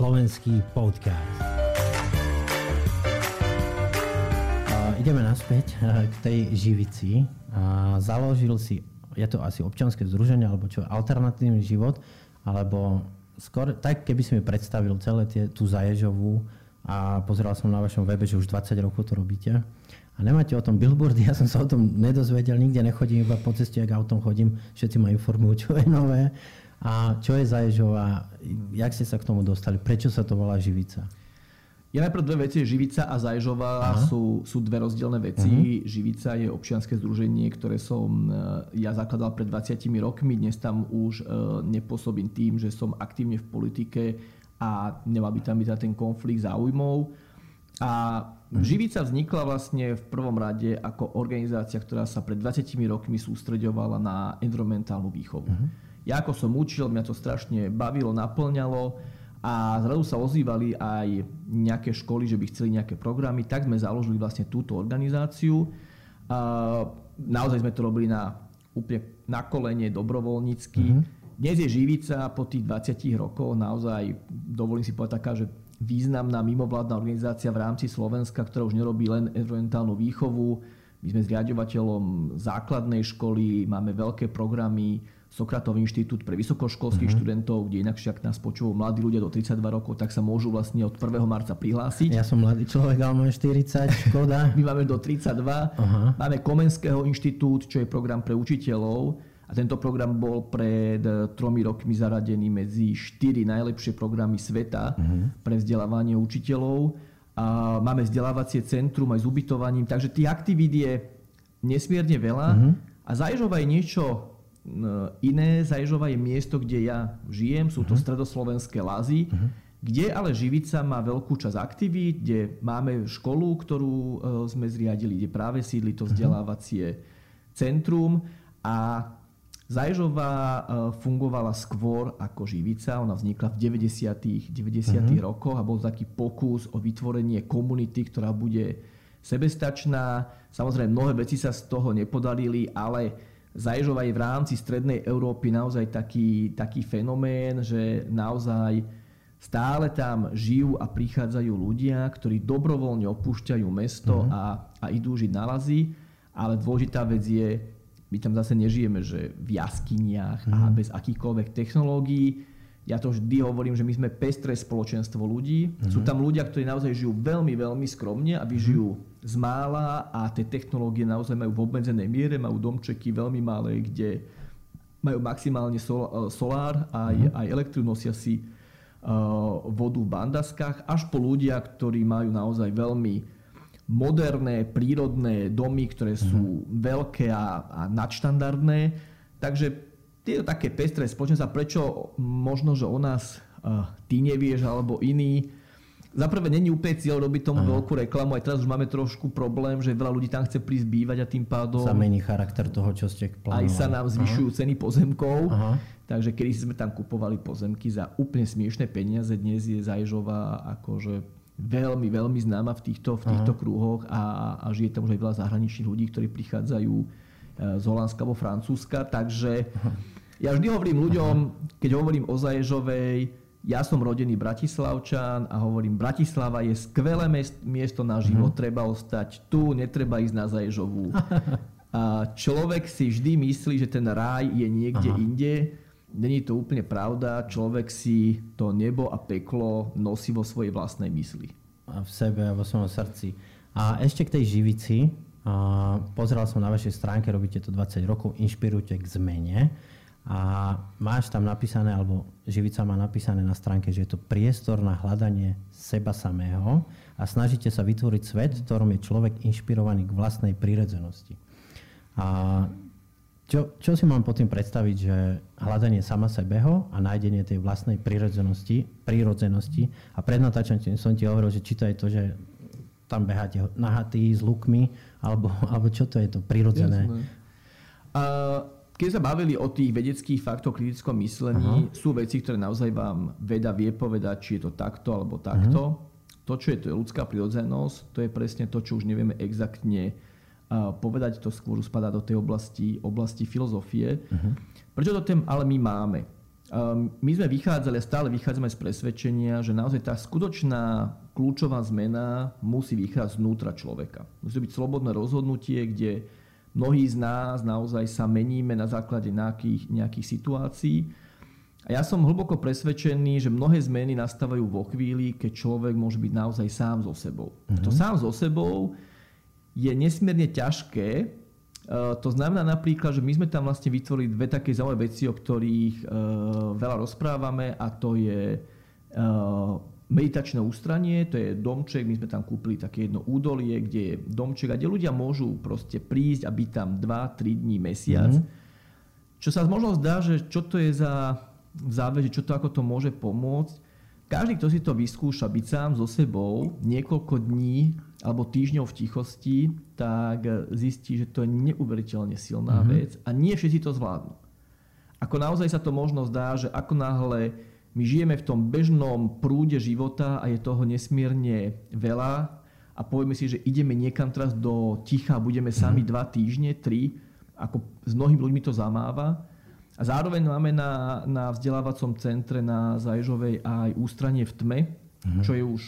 slovenský podcast. ideme naspäť k tej živici. založil si, je to asi občianske združenie, alebo čo, alternatívny život, alebo skôr, tak keby si mi predstavil celé tie, tú Zaježovú a pozeral som na vašom webe, že už 20 rokov to robíte. A nemáte o tom billboardy, ja som sa o tom nedozvedel, nikde nechodím, iba po ceste, ak autom chodím, všetci ma informujú, čo je nové. A čo je Zaježová, jak ste sa k tomu dostali, prečo sa to volá Živica? Je najprv dve veci. Živica a Zajžová sú, sú dve rozdielne veci. Uh-huh. Živica je občianske združenie, ktoré som e, ja zakladal pred 20 rokmi. Dnes tam už e, nepôsobím tým, že som aktívne v politike a nemal by tam byť ten konflikt záujmov. A uh-huh. Živica vznikla vlastne v prvom rade ako organizácia, ktorá sa pred 20 rokmi sústreďovala na environmentálnu výchovu. Uh-huh. Ja ako som učil, mňa to strašne bavilo, naplňalo a zrazu sa ozývali aj nejaké školy, že by chceli nejaké programy, tak sme založili vlastne túto organizáciu. Naozaj sme to robili na úplne na kolene, dobrovoľnícky. Mm-hmm. Dnes je Živica po tých 20 rokoch naozaj, dovolím si povedať taká, že významná mimovládna organizácia v rámci Slovenska, ktorá už nerobí len environmentálnu výchovu. My sme zriadovateľom základnej školy, máme veľké programy, Sokratov inštitút pre vysokoškolských uh-huh. študentov, kde inak však nás počúvajú mladí ľudia do 32 rokov, tak sa môžu vlastne od 1. marca prihlásiť. Ja som mladý človek, ale mám 40, škoda. My máme do 32. Uh-huh. Máme Komenského inštitút, čo je program pre učiteľov. A tento program bol pred eh, tromi rokmi zaradený medzi 4 najlepšie programy sveta uh-huh. pre vzdelávanie učiteľov. A máme vzdelávacie centrum aj s ubytovaním, takže tých aktivít je nesmierne veľa. Uh-huh. A Zajžova je niečo iné. Zajžova je miesto, kde ja žijem, sú to uh-huh. stredoslovenské lazy, uh-huh. kde ale Živica má veľkú časť aktivít, kde máme školu, ktorú e, sme zriadili, kde práve sídli to vzdelávacie centrum a Zajžová e, fungovala skôr ako Živica, ona vznikla v 90. 90. Uh-huh. rokoch a bol taký pokus o vytvorenie komunity, ktorá bude sebestačná. Samozrejme, mnohé veci sa z toho nepodarili, ale Zajžova je v rámci strednej Európy naozaj taký, taký fenomén, že naozaj stále tam žijú a prichádzajú ľudia, ktorí dobrovoľne opúšťajú mesto mm-hmm. a, a idú žiť na lazy. Ale dôležitá vec je, my tam zase nežijeme, že v jaskyniach mm-hmm. a bez akýchkoľvek technológií. Ja to vždy hovorím, že my sme pestré spoločenstvo ľudí. Mm-hmm. Sú tam ľudia, ktorí naozaj žijú veľmi, veľmi skromne a vyžijú mm-hmm z mála a tie technológie naozaj majú v obmedzenej miere, majú domčeky veľmi malé, kde majú maximálne sol, eh, solár, aj, mm. aj elektrínu nosia si uh, vodu v bandaskách, až po ľudia, ktorí majú naozaj veľmi moderné, prírodné domy, ktoré sú mm. veľké a, a nadštandardné. Takže tieto také pestré spoločenstva, prečo možno, že o nás uh, ty nevieš, alebo iní, za prvé, není úplne cieľ robiť tomu Aha. veľkú reklamu. Aj teraz už máme trošku problém, že veľa ľudí tam chce prísť bývať a tým pádom... Sa mení charakter toho, čo ste plánovali. Aj sa nám zvyšujú Aha. ceny pozemkov. Aha. Takže kedy sme tam kupovali pozemky za úplne smiešné peniaze, dnes je Zajžová akože veľmi, veľmi známa v týchto, v týchto krúhoch a, a žije tam už aj veľa zahraničných ľudí, ktorí prichádzajú e, z Holandska alebo Francúzska. Takže Aha. Ja vždy hovorím ľuďom, Aha. keď hovorím o Zaježovej, ja som rodený Bratislavčan a hovorím, Bratislava je skvelé miesto na život, uh-huh. treba ostať tu, netreba ísť na Zaježovú. a človek si vždy myslí, že ten ráj je niekde uh-huh. inde. Není to úplne pravda, človek si to nebo a peklo nosí vo svojej vlastnej mysli. A v sebe a vo svojom srdci. A ešte k tej živici. Pozeral som na vašej stránke, robíte to 20 rokov, inšpirujete k zmene a máš tam napísané, alebo Živica má napísané na stránke, že je to priestor na hľadanie seba samého a snažíte sa vytvoriť svet, v ktorom je človek inšpirovaný k vlastnej prírodzenosti. A čo, čo si mám pod tým predstaviť, že hľadanie sama sebeho a nájdenie tej vlastnej prírodzenosti, prírodzenosti a pred natáčaním som ti hovoril, že či to je to, že tam beháte nahatý s lukmi, alebo, alebo čo to je to prírodzené. Uh, keď sa bavili o tých vedeckých faktoch kritickom myslení, uh-huh. sú veci, ktoré naozaj vám veda vie povedať, či je to takto alebo takto. Uh-huh. To, čo je to je ľudská prirodzenosť, to je presne to, čo už nevieme exaktne uh, povedať. To skôr spadá do tej oblasti, oblasti filozofie. Uh-huh. Prečo to tém ale my máme? my sme vychádzali a stále vychádzame z presvedčenia, že naozaj tá skutočná kľúčová zmena musí vychádzať znútra človeka. Musí byť slobodné rozhodnutie, kde mnohí z nás naozaj sa meníme na základe nejakých, nejakých situácií. A ja som hlboko presvedčený, že mnohé zmeny nastávajú vo chvíli, keď človek môže byť naozaj sám so sebou. Mm-hmm. To sám so sebou je nesmierne ťažké. E, to znamená napríklad, že my sme tam vlastne vytvorili dve také zaujímavé veci, o ktorých e, veľa rozprávame a to je e, meditačné ústranie, to je domček, my sme tam kúpili také jedno údolie, kde je domček a kde ľudia môžu proste prísť a byť tam 2-3 dní, mesiac. Mm-hmm. Čo sa možno zdá, že čo to je za záveže, čo to ako to môže pomôcť. Každý, kto si to vyskúša byť sám so sebou niekoľko dní alebo týždňov v tichosti, tak zistí, že to je neuveriteľne silná mm-hmm. vec a nie všetci to zvládnu. Ako naozaj sa to možno zdá, že ako náhle my žijeme v tom bežnom prúde života a je toho nesmierne veľa a povieme si, že ideme niekam teraz do ticha budeme sami mm-hmm. dva týždne, tri, ako s mnohými ľuďmi to zamáva, a zároveň máme na, na vzdelávacom centre na Zajžovej aj ústranie v tme, uh-huh. čo je už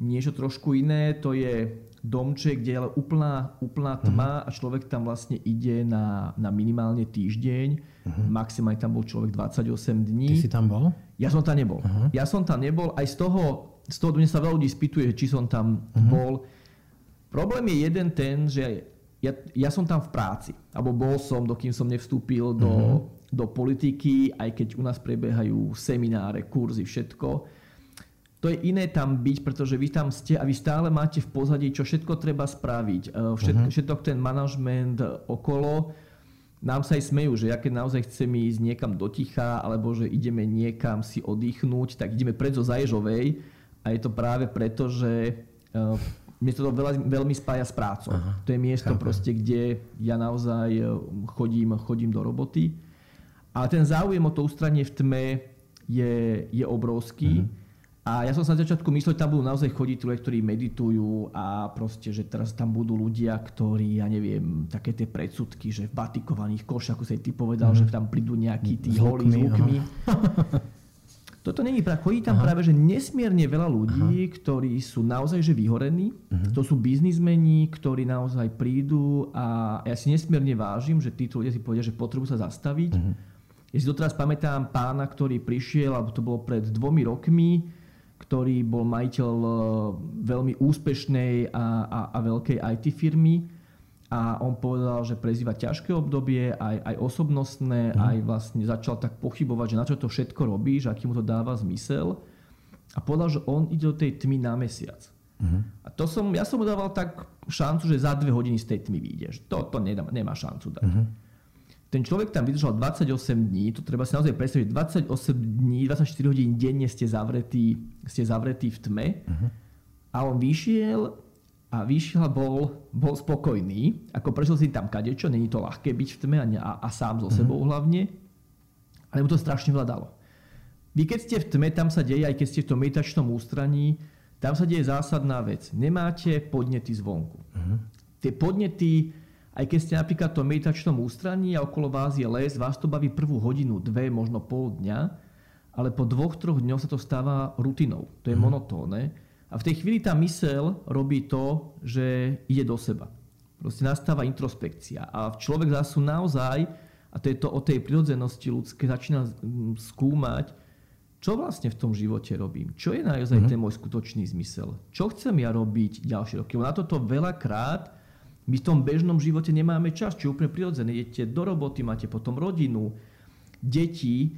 niečo trošku iné. To je domček, kde je ale úplná, úplná tma uh-huh. a človek tam vlastne ide na, na minimálne týždeň. Uh-huh. Maximálne tam bol človek 28 dní. Ty si tam bol? Ja som tam nebol. Uh-huh. Ja som tam nebol. Aj z toho, z toho dnes sa veľa ľudí spýtuje, či som tam uh-huh. bol. Problém je jeden ten, že ja, ja som tam v práci, alebo bol som, dokým som nevstúpil do, uh-huh. do politiky, aj keď u nás prebiehajú semináre, kurzy, všetko. To je iné tam byť, pretože vy tam ste a vy stále máte v pozadí, čo všetko treba spraviť. E, všetko, uh-huh. všetko ten manažment okolo. Nám sa aj smejú, že ja keď naozaj chcem ísť niekam do ticha, alebo že ideme niekam si oddychnúť, tak ideme pred zo Zaježovej. A je to práve preto, že e, mne to veľa, veľmi spája s prácou. Aha, to je miesto chápem. proste, kde ja naozaj e, chodím, chodím do roboty. A ten záujem o to ústranie v tme je, je obrovský. Uh-huh. A ja som sa na začiatku myslel, že tam budú naozaj chodiť ľudia, ktorí meditujú a proste, že teraz tam budú ľudia, ktorí, ja neviem, také tie predsudky, že v batikovaných košach, ako sa ty povedal, uh-huh. že tam prídu nejakí tí holí s Toto není pravda. Chodí tam Aha. práve že nesmierne veľa ľudí, Aha. ktorí sú naozaj že vyhorení. Uh-huh. To sú biznismeni, ktorí naozaj prídu a ja si nesmierne vážim, že títo ľudia si povedia, že potrebujú sa zastaviť. Uh-huh. Ja si doteraz pamätám pána, ktorý prišiel, alebo to bolo pred dvomi rokmi, ktorý bol majiteľ e, veľmi úspešnej a, a, a veľkej IT firmy a on povedal, že prezýva ťažké obdobie, aj, aj osobnostné, mm. aj vlastne začal tak pochybovať, že na čo to všetko robí, že aký mu to dáva zmysel. A povedal, že on ide do tej tmy na mesiac. Mm. A to som, ja som mu dával tak šancu, že za dve hodiny z tej tmy vyjdeš. To, to nedá, nemá šancu dať. Mm. Ten človek tam vydržal 28 dní, to treba si naozaj predstaviť, 28 dní, 24 hodín denne ste zavretí, ste zavretí v tme mm. a on vyšiel a vyšiel bol, bol spokojný, ako prešiel si tam kadečo, není to ľahké byť v tme a, a, a sám so sebou mm-hmm. hlavne, ale mu to strašne veľa dalo. Vy keď ste v tme, tam sa deje, aj keď ste v tom meditačnom ústraní, tam sa deje zásadná vec. Nemáte podnety zvonku. Mm-hmm. Tie podnety, aj keď ste napríklad v tom meditačnom ústraní a okolo vás je les, vás to baví prvú hodinu, dve, možno pol dňa, ale po dvoch, troch dňoch sa to stáva rutinou. To je mm-hmm. monotónne a v tej chvíli tá mysel robí to, že ide do seba. Proste nastáva introspekcia. A človek zase naozaj, a to je to o tej prirodzenosti ľudské, začína skúmať, čo vlastne v tom živote robím. Čo je naozaj mm-hmm. ten môj skutočný zmysel. Čo chcem ja robiť ďalšie roky. Na toto veľakrát my v tom bežnom živote nemáme čas, čo je úplne prirodzené. Idete do roboty, máte potom rodinu, deti,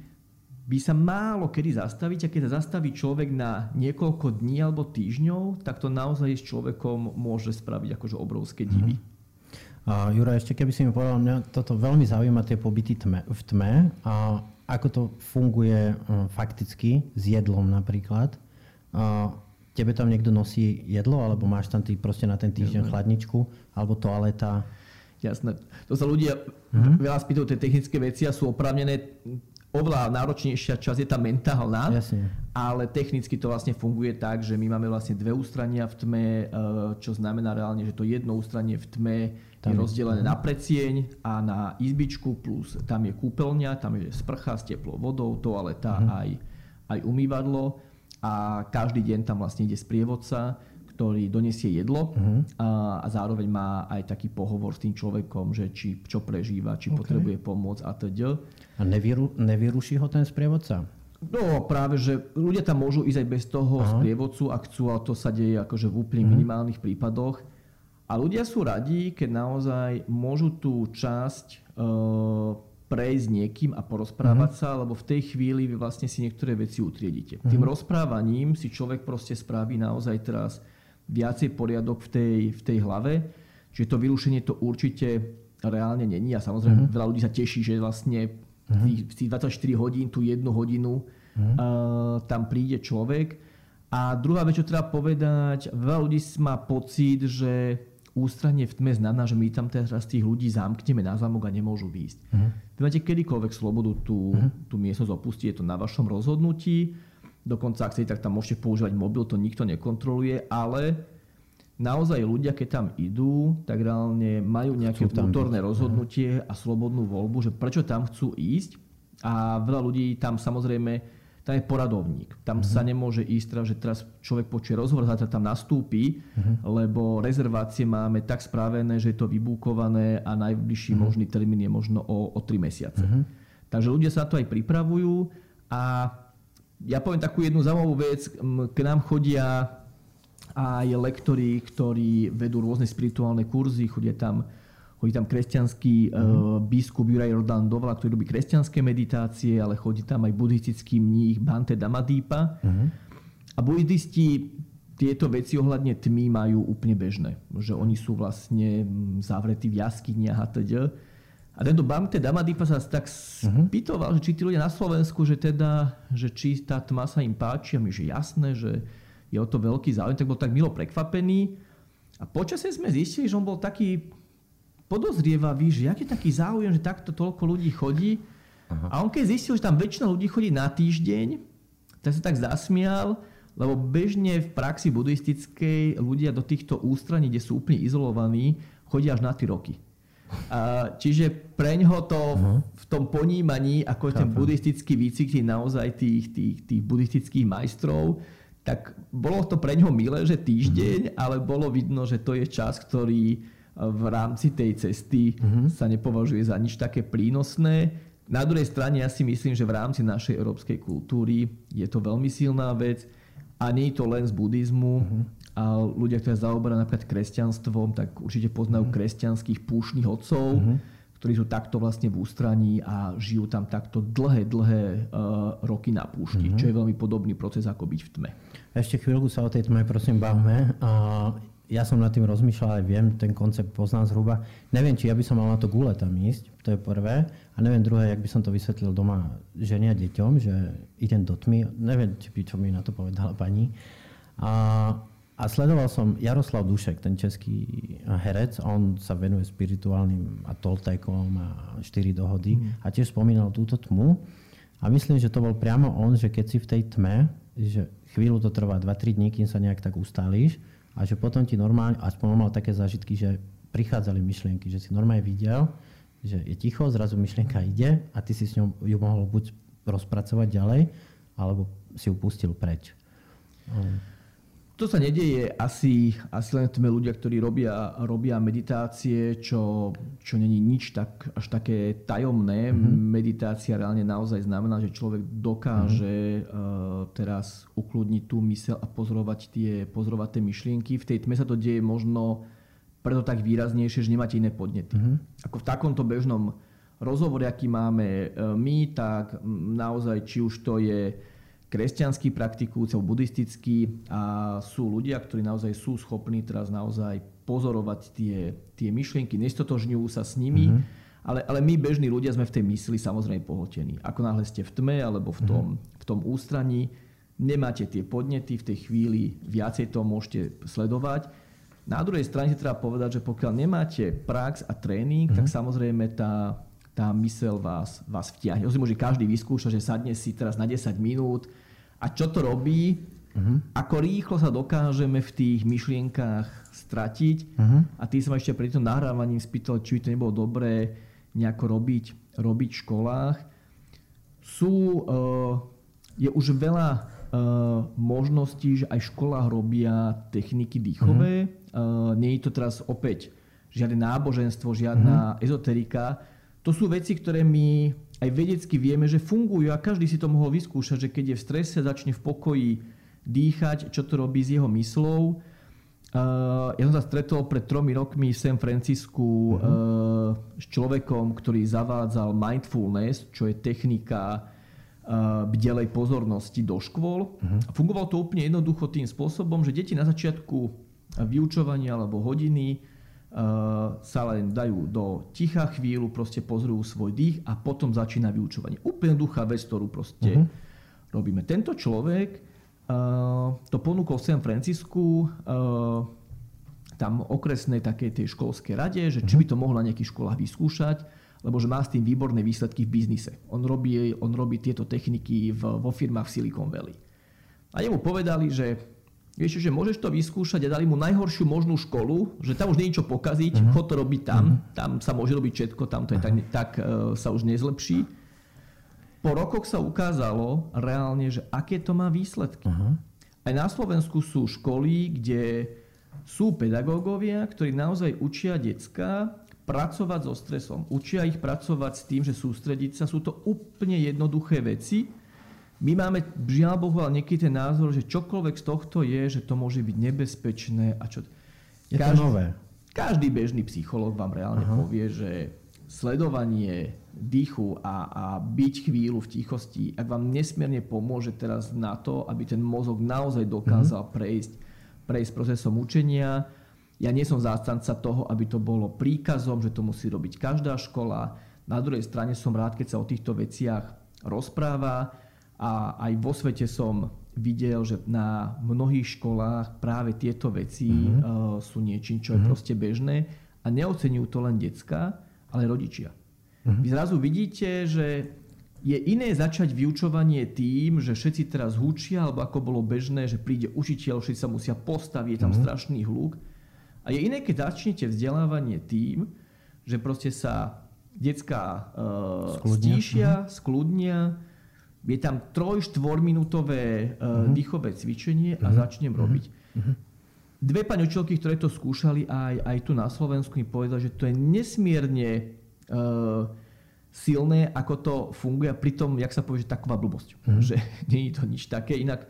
by sa málo kedy zastaviť a keď sa zastaví človek na niekoľko dní alebo týždňov, tak to naozaj s človekom môže spraviť akože obrovské divy. Mm-hmm. Uh, Jura, ešte keby si mi povedal, mňa toto veľmi zaujíma, tie pobyty tme, v tme a ako to funguje uh, fakticky s jedlom napríklad. Uh, tebe tam niekto nosí jedlo, alebo máš tam ty proste na ten týždeň Jasne. chladničku, alebo toaleta? Jasné. To sa ľudia uh-huh. veľa spýtajú tie technické veci a sú oprávnené oveľa náročnejšia časť je tá mentálna, Jasne. ale technicky to vlastne funguje tak, že my máme vlastne dve ústrania v tme, e, čo znamená reálne, že to jedno ústranie v tme tam je rozdelené je. na precieň a na izbičku, plus tam je kúpeľňa, tam je sprcha s teplou vodou, toaleta uh-huh. aj, aj umývadlo a každý deň tam vlastne ide sprievodca, ktorý donesie jedlo uh-huh. a, a zároveň má aj taký pohovor s tým človekom, že či čo prežíva, či okay. potrebuje pomoc a teda. A nevyru, nevyruší ho ten sprievodca? No práve, že ľudia tam môžu ísť aj bez toho Aha. sprievodcu, ak chcú, ale to sa deje akože v úplne uh-huh. minimálnych prípadoch. A ľudia sú radi, keď naozaj môžu tú časť uh, prejsť niekým a porozprávať uh-huh. sa, lebo v tej chvíli vy vlastne si niektoré veci utriedite. Uh-huh. Tým rozprávaním si človek proste spraví naozaj teraz viacej poriadok v tej, v tej hlave. Čiže to vyrušenie to určite reálne není. A samozrejme uh-huh. veľa ľudí sa teší, že vlastne uh-huh. v tých 24 hodín, tú jednu hodinu uh-huh. uh, tam príde človek. A druhá vec, čo treba povedať, veľa ľudí má pocit, že ústranie v tme znamená, že my tam teraz tých ľudí zamkneme na zámok a nemôžu výjsť. Uh-huh. Vy máte kedykoľvek slobodu tú, uh-huh. tú miestnosť opustiť, je to na vašom rozhodnutí. Dokonca, ak chcete, tak tam môžete používať mobil, to nikto nekontroluje, ale naozaj ľudia, keď tam idú, tak reálne majú nejaké vnútorné rozhodnutie a slobodnú voľbu, že prečo tam chcú ísť. A veľa ľudí tam samozrejme, tam je poradovník. Tam uh-huh. sa nemôže ísť, že teraz človek počuje rozhovor, zatiaľ tam nastúpi, uh-huh. lebo rezervácie máme tak spravené, že je to vybúkované a najbližší uh-huh. možný termín je možno o, o 3 mesiace. Uh-huh. Takže ľudia sa na to aj pripravujú a ja poviem takú jednu zaujímavú vec. K nám chodia aj lektori, ktorí vedú rôzne spirituálne kurzy, chodia tam chodí tam kresťanský uh-huh. biskup Juraj Rodan Dovala, ktorý robí kresťanské meditácie, ale chodí tam aj buddhistický mních Bante Damadýpa. Uh-huh. A buddhisti tieto veci ohľadne tmy majú úplne bežné. Že oni sú vlastne zavretí v jaskyniach a teda. A tento Bamte Damadipa sa tak mhm. spýtoval, že či tí ľudia na Slovensku, že teda, že či tá tma sa im páči a my, že jasné, že je o to veľký záujem, tak bol tak milo prekvapený. A počasie sme zistili, že on bol taký podozrievavý, že aký taký záujem, že takto toľko ľudí chodí. Aha. A on keď zistil, že tam väčšina ľudí chodí na týždeň, tak sa tak zasmial, lebo bežne v praxi buddhistickej ľudia do týchto ústraní, kde sú úplne izolovaní, chodia až na 3 roky. A, čiže pre ňoho to uh-huh. v tom ponímaní, ako Chápem. ten buddhistický výcvik naozaj tých, tých, tých buddhistických majstrov, tak bolo to pre ňoho milé, že týždeň, uh-huh. ale bolo vidno, že to je čas, ktorý v rámci tej cesty uh-huh. sa nepovažuje za nič také prínosné. Na druhej strane ja si myslím, že v rámci našej európskej kultúry je to veľmi silná vec a nie je to len z buddhizmu. Uh-huh a ľudia, ktorí zaoberajú napríklad kresťanstvom, tak určite poznajú mm. kresťanských púšnych otcov, mm-hmm. ktorí sú takto vlastne v ústraní a žijú tam takto dlhé, dlhé uh, roky na púšti, mm-hmm. čo je veľmi podobný proces ako byť v tme. Ešte chvíľku sa o tej tme prosím bavme. Uh, ja som nad tým rozmýšľal aj viem, ten koncept poznám zhruba. Neviem, či ja by som mal na to gule tam ísť, to je prvé. A neviem druhé, jak by som to vysvetlil doma ženia deťom, že idem do tmy. Neviem, či by čo mi na to povedala pani. A a sledoval som Jaroslav Dušek, ten český herec, on sa venuje spirituálnym a toltekom a štyri dohody mm. a tiež spomínal túto tmu. A myslím, že to bol priamo on, že keď si v tej tme, že chvíľu to trvá 2-3 dní, kým sa nejak tak ustáliš a že potom ti normálne, aspoň mal také zážitky, že prichádzali myšlienky, že si normálne videl, že je ticho, zrazu myšlienka ide a ty si s ňou ju mohol buď rozpracovať ďalej, alebo si ju pustil preč. Um. To sa nedieje asi, asi len tme ľudia, ktorí robia, robia meditácie, čo, čo není nič tak, až také tajomné. Mm-hmm. Meditácia reálne naozaj znamená, že človek dokáže mm-hmm. uh, teraz ukludniť tú mysel a pozorovať tie, pozorovať tie myšlienky. V tej tme sa to deje možno preto tak výraznejšie, že nemáte iné podnety. Mm-hmm. Ako v takomto bežnom rozhovore, aký máme uh, my, tak naozaj či už to je kresťanský praktikujúci alebo buddhistický a sú ľudia, ktorí naozaj sú schopní teraz naozaj pozorovať tie, tie myšlienky, nestotožňujú sa s nimi, mm-hmm. ale, ale my bežní ľudia sme v tej mysli samozrejme pohotení. Ako náhle ste v tme alebo v tom, mm-hmm. v tom ústraní, nemáte tie podnety, v tej chvíli viacej to môžete sledovať. Na druhej strane treba povedať, že pokiaľ nemáte prax a tréning, mm-hmm. tak samozrejme tá, tá mysel vás, vás vtiahne. On si môže každý vyskúšať, že sadne si teraz na 10 minút a čo to robí, uh-huh. ako rýchlo sa dokážeme v tých myšlienkách stratiť. Uh-huh. A ty som ešte pri tom nahrávaním spýtal, či by to nebolo dobré nejako robiť, robiť v školách. Sú, uh, je už veľa uh, možností, že aj v školách robia techniky dýchové. Uh-huh. Uh, nie je to teraz opäť žiadne náboženstvo, žiadna uh-huh. ezoterika, to sú veci, ktoré my aj vedecky vieme, že fungujú a každý si to mohol vyskúšať, že keď je v strese, začne v pokoji dýchať, čo to robí s jeho myslou. Uh, ja som sa stretol pred tromi rokmi v San Francisku uh-huh. uh, s človekom, ktorý zavádzal mindfulness, čo je technika uh, bdelej pozornosti do škôl. Uh-huh. Fungovalo to úplne jednoducho tým spôsobom, že deti na začiatku vyučovania alebo hodiny sa len dajú do ticha chvíľu, proste pozrú svoj dých a potom začína vyučovanie. Úplne duchá vec, ktorú proste uh-huh. robíme. Tento človek uh, to ponúkol v San Francisku uh, tam okresnej takej tej školskej rade, že či by to mohol na nejakých školách vyskúšať, lebo že má s tým výborné výsledky v biznise. On robí, on robí tieto techniky v, vo firmách v Silicon Valley. A jemu povedali, že Vieš, že môžeš to vyskúšať a dali mu najhoršiu možnú školu, že tam už nie je čo pokaziť, uh-huh. chod to robiť tam, uh-huh. tam sa môže robiť všetko, tam to je uh-huh. tak, tak uh, sa už nezlepší. Po rokoch sa ukázalo reálne, že aké to má výsledky. Uh-huh. Aj na Slovensku sú školy, kde sú pedagógovia, ktorí naozaj učia decka pracovať so stresom. Učia ich pracovať s tým, že sústrediť sa. Sú to úplne jednoduché veci, my máme, žiaľ Bohu, ale niekedy ten názor, že čokoľvek z tohto je, že to môže byť nebezpečné. A čo... Je každý, to nové. Každý bežný psychológ vám reálne Aha. povie, že sledovanie dýchu a, a byť chvíľu v tichosti, ak vám nesmierne pomôže teraz na to, aby ten mozog naozaj dokázal mm-hmm. prejsť, prejsť procesom učenia. Ja nie som zástanca toho, aby to bolo príkazom, že to musí robiť každá škola. Na druhej strane som rád, keď sa o týchto veciach rozpráva a aj vo svete som videl, že na mnohých školách práve tieto veci mm-hmm. uh, sú niečím, čo je mm-hmm. proste bežné a neocenujú to len decka, ale rodičia. Mm-hmm. Vy zrazu vidíte, že je iné začať vyučovanie tým, že všetci teraz húčia, alebo ako bolo bežné, že príde učiteľ, všetci sa musia postaviť, je tam mm-hmm. strašný hluk. A je iné, keď začnete vzdelávanie tým, že proste sa detská uh, stíšia, mm-hmm. skludnia, je tam 3-4 minútové uh, uh-huh. dýchové cvičenie a uh-huh. začnem uh-huh. robiť. Uh-huh. Dve pani učiteľky, ktoré to skúšali aj, aj tu na Slovensku, mi povedali, že to je nesmierne uh, silné, ako to funguje a pritom, jak sa povie, že taková blbosť. Uh-huh. Že nie je to nič také. Inak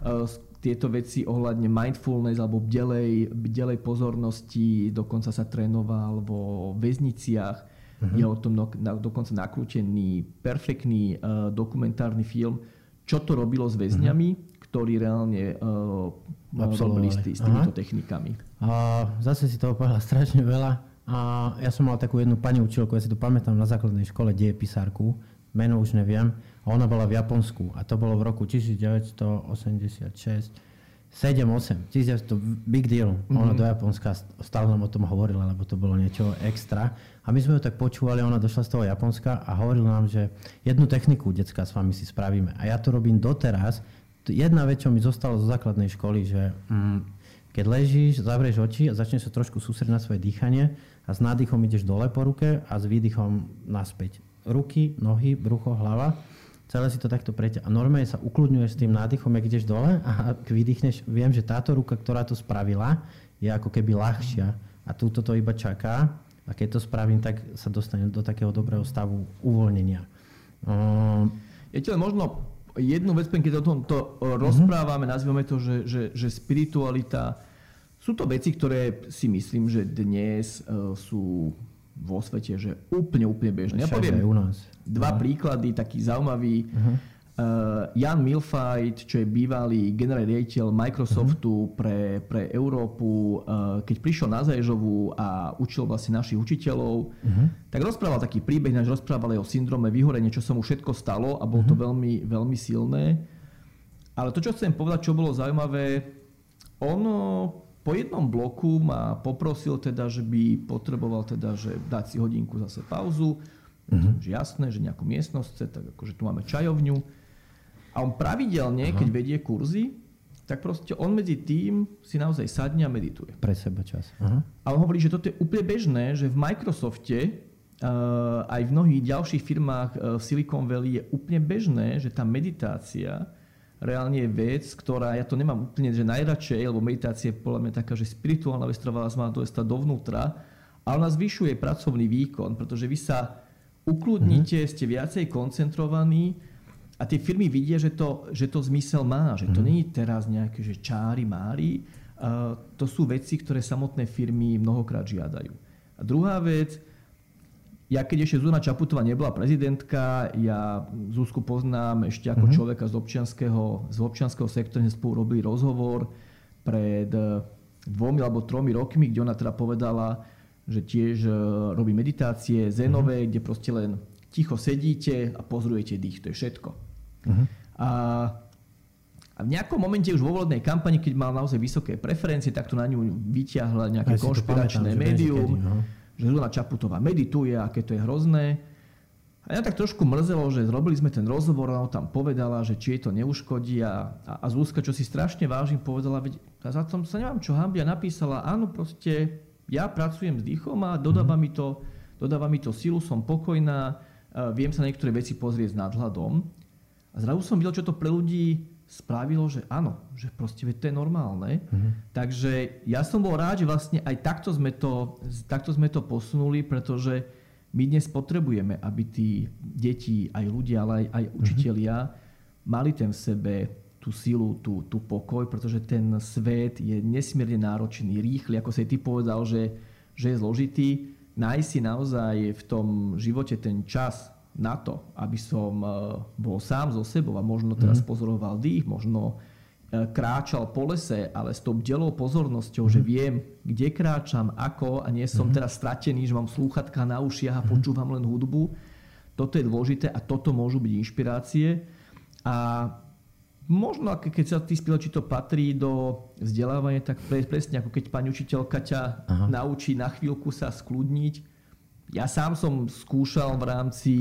uh, tieto veci ohľadne mindfulness alebo bdelej, bdelej pozornosti, dokonca sa trénoval vo väzniciach Uh-huh. Je o tom no, na, dokonca nakrútený perfektný uh, dokumentárny film, čo to robilo s väzňami, uh-huh. ktorí reálne uh, robili s, tý, s týmito uh-huh. technikami. A zase si toho povedala strašne veľa. A ja som mal takú jednu pani učiteľku, ja si to pamätám na základnej škole dejepisárku, meno už neviem, a ona bola v Japonsku a to bolo v roku 1986 7-8, to big deal. Mm-hmm. Ona do Japonska stále nám o tom hovorila, lebo to bolo niečo extra. A my sme ju tak počúvali, ona došla z toho Japonska a hovorila nám, že jednu techniku, decka, s vami si spravíme. A ja to robím doteraz. Jedna vec, čo mi zostalo zo základnej školy, že mm, keď ležíš, zavrieš oči a začneš sa trošku sústrediť na svoje dýchanie a s nádychom ideš dole po ruke a s výdychom naspäť. Ruky, nohy, brucho, hlava celé si to takto preťa. A normálne sa ukludňuješ s tým nádychom, ak ideš dole a ak vydýchneš, viem, že táto ruka, ktorá to spravila, je ako keby ľahšia a túto to iba čaká a keď to spravím, tak sa dostanem do takého dobrého stavu uvoľnenia. Um, ja ti len možno jednu vec, keď o tomto uh-huh. rozprávame, nazveme to, že, že, že spiritualita, sú to veci, ktoré si myslím, že dnes uh, sú vo svete, že úplne, úplne bežné. Ja poviem u nás. dva no. príklady, taký zaujímavý. Uh-huh. Uh, Jan Milfajt, čo je bývalý generálny riaditeľ Microsoftu uh-huh. pre, pre Európu, uh, keď prišiel na Zajžovu a učil vlastne našich učiteľov, uh-huh. tak rozprával taký príbeh, náš rozprával aj o syndrome vyhorenia, čo sa mu všetko stalo a bolo uh-huh. to veľmi, veľmi silné. Ale to, čo chcem povedať, čo bolo zaujímavé, ono po jednom bloku ma poprosil teda, že by potreboval teda, že dať si hodinku zase pauzu. Uh-huh. Že jasné, že nejakú miestnosť chce, tak akože tu máme čajovňu. A on pravidelne, uh-huh. keď vedie kurzy, tak proste on medzi tým si naozaj sadne a medituje. Pre seba čas. Uh-huh. A on hovorí, že toto je úplne bežné, že v Microsofte uh, aj v mnohých ďalších firmách uh, v Silicon Valley je úplne bežné, že tá meditácia reálne je vec, ktorá, ja to nemám úplne že najradšej, lebo meditácia je podľa mňa taká, že spirituálna vec, ktorá vás má dostať dovnútra, ale ona zvyšuje pracovný výkon, pretože vy sa ukludnite, uh-huh. ste viacej koncentrovaní, a tie firmy vidia, že to, že to zmysel má, že to mm. nie je teraz nejaké že čári, mári. Uh, to sú veci, ktoré samotné firmy mnohokrát žiadajú. A druhá vec, ja keď ešte Zuzana Čaputová nebola prezidentka, ja Zuzku poznám ešte ako mm-hmm. človeka z občianského, z občianského sektora, sme spolu robili rozhovor pred eh, dvomi alebo tromi rokmi, kde ona teda povedala, že tiež eh, robí meditácie zenové, mm-hmm. kde proste len ticho sedíte a pozorujete dých, to je všetko. Uh-huh. A, a v nejakom momente už vo volebnej kampani, keď mal naozaj vysoké preferencie, tak to na ňu vyťahla nejaké konšpiračné pamätám, médium, kedy, no. Že Zuzana Čaputová medituje, aké to je hrozné. A ja tak trošku mrzelo, že zrobili sme ten rozhovor a ona tam povedala, že či jej to neuškodí a, a, a Zuzka, čo si strašne vážim, povedala, veď za tom sa nemám čo hambiť a napísala, áno, proste ja pracujem s dýchom a dodáva, mm. mi, to, dodáva mi to silu, som pokojná, viem sa na niektoré veci pozrieť s nadhľadom. A zrazu som videl, čo to pre ľudí spravilo, že áno, že proste to je normálne. Mm-hmm. Takže ja som bol rád, že vlastne aj takto sme, to, takto sme to posunuli, pretože my dnes potrebujeme, aby tí deti, aj ľudia, ale aj, aj mhm. učitelia mm-hmm. mali ten v sebe tú silu, tú, tú pokoj, pretože ten svet je nesmierne náročný, rýchly, ako si ty povedal, že, že je zložitý. Nájsť si naozaj v tom živote ten čas, na to, aby som e, bol sám so sebou a možno teraz mm. pozoroval dých, možno e, kráčal po lese, ale s tou bdelou pozornosťou, mm. že mhm. viem, kde kráčam, ako a nie som mm. teraz stratený, že mám slúchatka na ušiach a mm. počúvam len hudbu. Toto je dôležité a toto môžu byť inšpirácie. A možno, keď sa ty spýtal, či to patrí do vzdelávania, tak presne ako keď pani učiteľka ťa Aha. naučí na chvíľku sa skľudniť, ja sám som skúšal v rámci,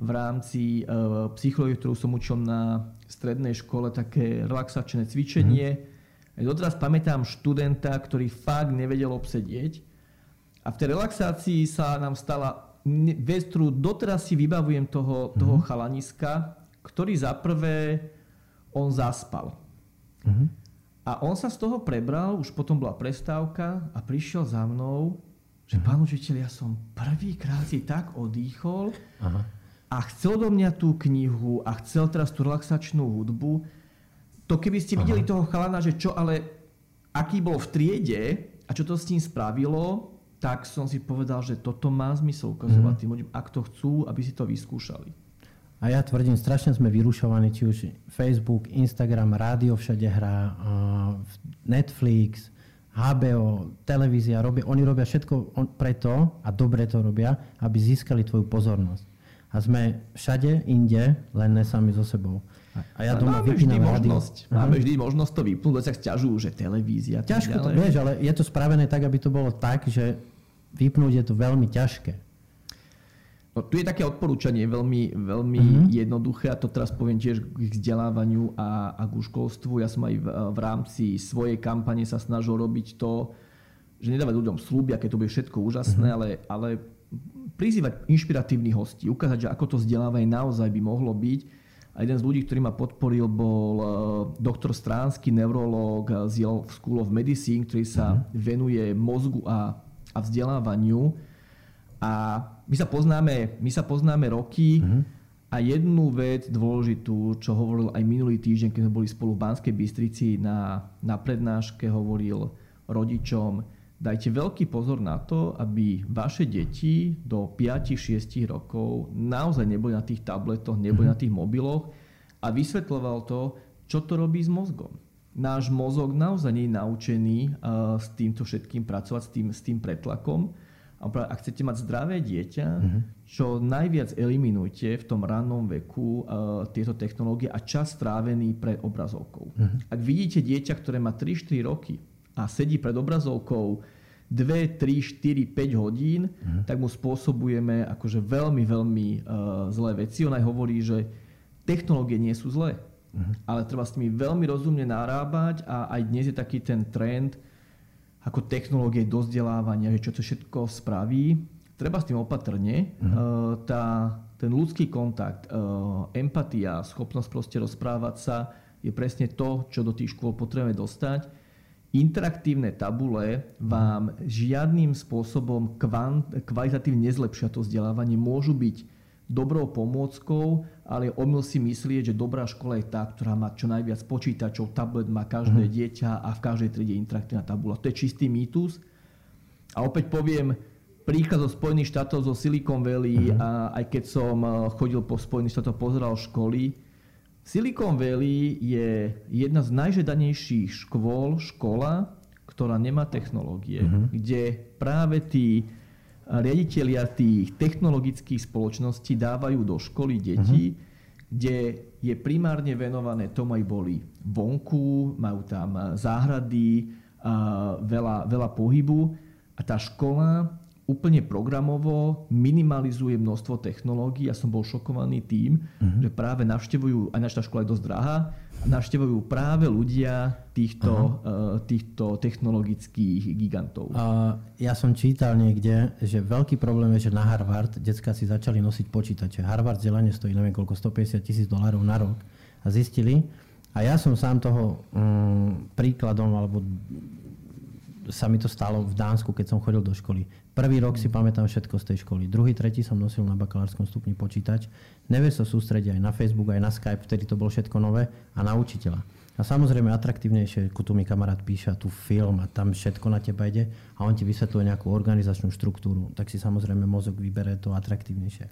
v rámci uh, psychológie, ktorú som učil na strednej škole, také relaxačné cvičenie. Mm-hmm. Doteraz pamätám študenta, ktorý fakt nevedel obsedieť. A v tej relaxácii sa nám stala vec, ktorú doteraz si vybavujem toho, toho mm-hmm. chalaniska, ktorý za prvé on zaspal. Mm-hmm. A on sa z toho prebral, už potom bola prestávka a prišiel za mnou že pán učiteľ, ja som prvýkrát si tak odýchol Aha. a chcel do mňa tú knihu a chcel teraz tú relaxačnú hudbu. To keby ste Aha. videli toho chalana, že čo ale, aký bol v triede a čo to s tým spravilo, tak som si povedal, že toto má zmysel ukazovať mm. tým ľuďom, ak to chcú, aby si to vyskúšali. A ja tvrdím, strašne sme vyrušovaní, či už Facebook, Instagram, rádio všade hrá, Netflix, HBO, televízia, robia, oni robia všetko preto a dobre to robia, aby získali tvoju pozornosť. A sme všade inde, len ne sami so sebou. A ja doma máme vždy možnosť, máme vždy možnosť to vypnúť, sa sťažujú, že televízia. Ťažko to, vieš, ale je to spravené tak, aby to bolo tak, že vypnúť je to veľmi ťažké. No, tu je také odporúčanie veľmi, veľmi uh-huh. jednoduché a to teraz poviem tiež k vzdelávaniu a, a k školstvu. Ja som aj v, v rámci svojej kampane sa snažil robiť to, že nedávať ľuďom slúby, aké to bude všetko úžasné, uh-huh. ale, ale prizývať inšpiratívnych hostí, ukázať, že ako to vzdelávanie naozaj by mohlo byť. A jeden z ľudí, ktorý ma podporil, bol uh, doktor Stránsky, neurológ z Yale School of Medicine, ktorý sa uh-huh. venuje mozgu a, a vzdelávaniu. A my sa poznáme, my sa poznáme roky uh-huh. a jednu vec dôležitú, čo hovoril aj minulý týždeň, keď sme boli spolu v Banskej Bystrici na, na prednáške, hovoril rodičom, dajte veľký pozor na to, aby vaše deti do 5-6 rokov naozaj neboli na tých tabletoch, neboli uh-huh. na tých mobiloch a vysvetloval to, čo to robí s mozgom. Náš mozog naozaj nie je naučený uh, s týmto všetkým pracovať, s tým, s tým pretlakom ak chcete mať zdravé dieťa, uh-huh. čo najviac eliminujte v tom rannom veku uh, tieto technológie a čas strávený pred obrazovkou. Uh-huh. Ak vidíte dieťa, ktoré má 3-4 roky a sedí pred obrazovkou 2, 3, 4, 5 hodín, uh-huh. tak mu spôsobujeme akože veľmi, veľmi uh, zlé veci. On aj hovorí, že technológie nie sú zlé, uh-huh. ale treba s nimi veľmi rozumne narábať a aj dnes je taký ten trend ako technológie do vzdelávania, že čo to všetko spraví. Treba s tým opatrne. Uh-huh. Uh, tá, ten ľudský kontakt, uh, empatia, schopnosť proste rozprávať sa je presne to, čo do tých škôl potrebujeme dostať interaktívne tabule vám žiadnym spôsobom kvant, kvalitatívne nezlepšia to vzdelávanie. Môžu byť dobrou pomôckou, ale omyl si myslieť, že dobrá škola je tá, ktorá má čo najviac počítačov, tablet má každé mm. dieťa a v každej triede interaktívna tabula. To je čistý mýtus. A opäť poviem, príklad zo Spojených štátov, zo Silicon Valley, mm. a aj keď som eh, chodil po Spojených štátoch, pozeral školy, Silicon Valley je jedna z najžedanejších škôl, škola, ktorá nemá technológie, uh-huh. kde práve tí riaditeľia tých technologických spoločností dávajú do školy deti, uh-huh. kde je primárne venované tomu, aj boli vonku, majú tam záhrady, veľa, veľa pohybu a tá škola úplne programovo minimalizuje množstvo technológií. Ja som bol šokovaný tým, uh-huh. že práve navštevujú, aj naša škola je dosť drahá, navštevujú práve ľudia týchto, uh, týchto technologických gigantov. Uh, ja som čítal niekde, že veľký problém je, že na Harvard detská si začali nosiť počítače. Harvard vzdelanie stojí neviem koľko, 150 tisíc dolárov na rok. A zistili, a ja som sám toho um, príkladom, alebo sa mi to stalo v Dánsku, keď som chodil do školy. Prvý rok si pamätám všetko z tej školy. Druhý, tretí som nosil na bakalárskom stupni počítač. Nevie sa sústrediť aj na Facebook, aj na Skype, vtedy to bolo všetko nové, a na učiteľa. A samozrejme atraktívnejšie, ako tu mi kamarát píše tu film a tam všetko na teba ide a on ti vysvetľuje nejakú organizačnú štruktúru, tak si samozrejme mozog vybere to atraktívnejšie.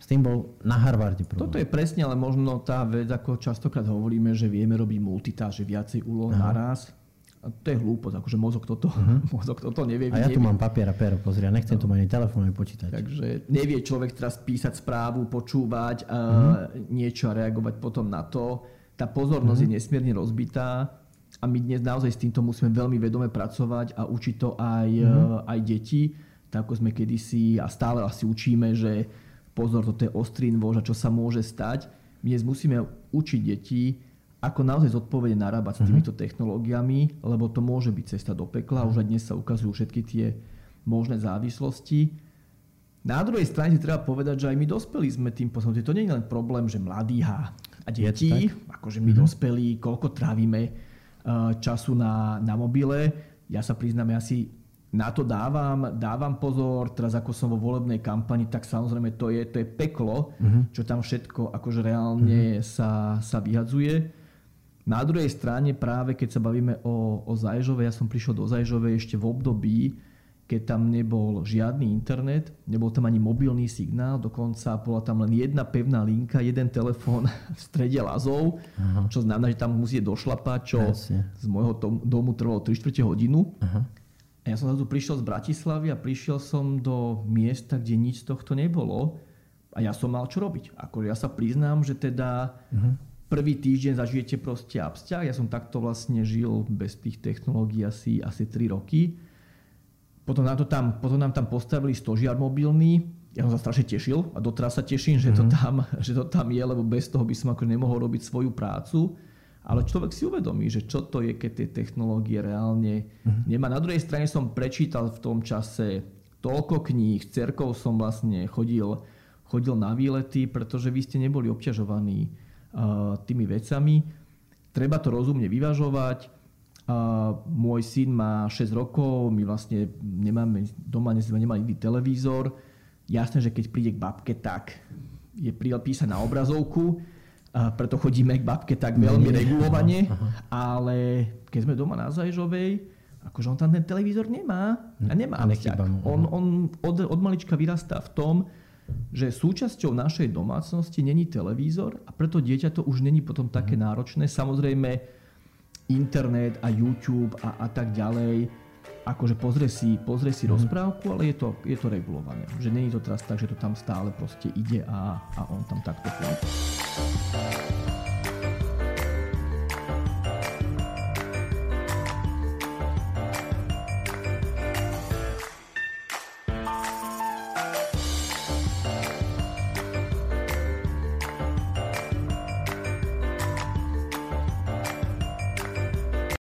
S tým bol na Harvarde problém. Toto je presne, ale možno tá vec, ako častokrát hovoríme, že vieme robiť multitáž, viacej úloh naraz a to je hlúposť, akože mozog toto, uh-huh. mozog toto nevie. A ja tu nevie. mám papier a pero, pozri, ja nechcem no. tu mať ani telefón, ani počítať. Takže nevie človek teraz písať správu, počúvať uh-huh. niečo a reagovať potom na to. Tá pozornosť uh-huh. je nesmierne rozbitá a my dnes naozaj s týmto musíme veľmi vedome pracovať a učiť to aj, uh-huh. aj deti. Tak ako sme kedysi a stále asi učíme, že pozor, toto je ostrý nôž a čo sa môže stať. My dnes musíme učiť deti, ako naozaj zodpovedne narábať s mhm. týmito technológiami, lebo to môže byť cesta do pekla. Už aj dnes sa ukazujú všetky tie možné závislosti. Na druhej strane si treba povedať, že aj my dospelí sme tým posunutí. To nie je len problém, že mladí a deti, akože my mm-hmm. dospelí, koľko trávime uh, času na, na mobile. Ja sa priznám, ja si na to dávam, dávam pozor, teraz ako som vo volebnej kampani, tak samozrejme to je, to je peklo, mm-hmm. čo tam všetko akože reálne mm-hmm. sa, sa vyhadzuje. Na druhej strane práve keď sa bavíme o, o Zajžove, ja som prišiel do Zajžove ešte v období, keď tam nebol žiadny internet, nebol tam ani mobilný signál, dokonca bola tam len jedna pevná linka, jeden telefón v strede lazov, Aha. čo znamená, že tam musíte došlapať, čo Jasne. z môjho domu trvalo 3 čtvrte hodinu. Aha. A ja som tu prišiel z Bratislavy a prišiel som do miesta, kde nič z tohto nebolo a ja som mal čo robiť. Ako ja sa priznám, že teda uh-huh prvý týždeň zažijete proste absťah. Ja som takto vlastne žil bez tých technológií asi, asi 3 roky. Potom nám, to tam, potom nám tam postavili stožiar mobilný. Ja som sa strašne tešil a doteraz sa teším, že, mm-hmm. to mhm. tam, že to tam je, lebo bez toho by som ako nemohol robiť svoju prácu. Ale človek si uvedomí, že čo to je, keď tie technológie reálne mm-hmm. nemá. Na druhej strane som prečítal v tom čase toľko kníh, cerkou som vlastne chodil, chodil na výlety, pretože vy ste neboli obťažovaní tými vecami. Treba to rozumne vyvažovať. Môj syn má 6 rokov, my vlastne nemáme, doma sme nemali nikdy televízor. Jasné, že keď príde k babke, tak je písať na obrazovku, a preto chodíme k babke tak veľmi regulovane, ale keď sme doma na Zajžovej, akože on tam ten televízor nemá a nemá a On, on od, od malička vyrastá v tom, že súčasťou našej domácnosti není televízor a preto dieťa to už není potom také mhm. náročné. Samozrejme internet a YouTube a, a tak ďalej, akože pozrie si, pozrie si mm. rozprávku, ale je to, je to regulované. Že není to teraz tak, že to tam stále proste ide a, a on tam takto chodí.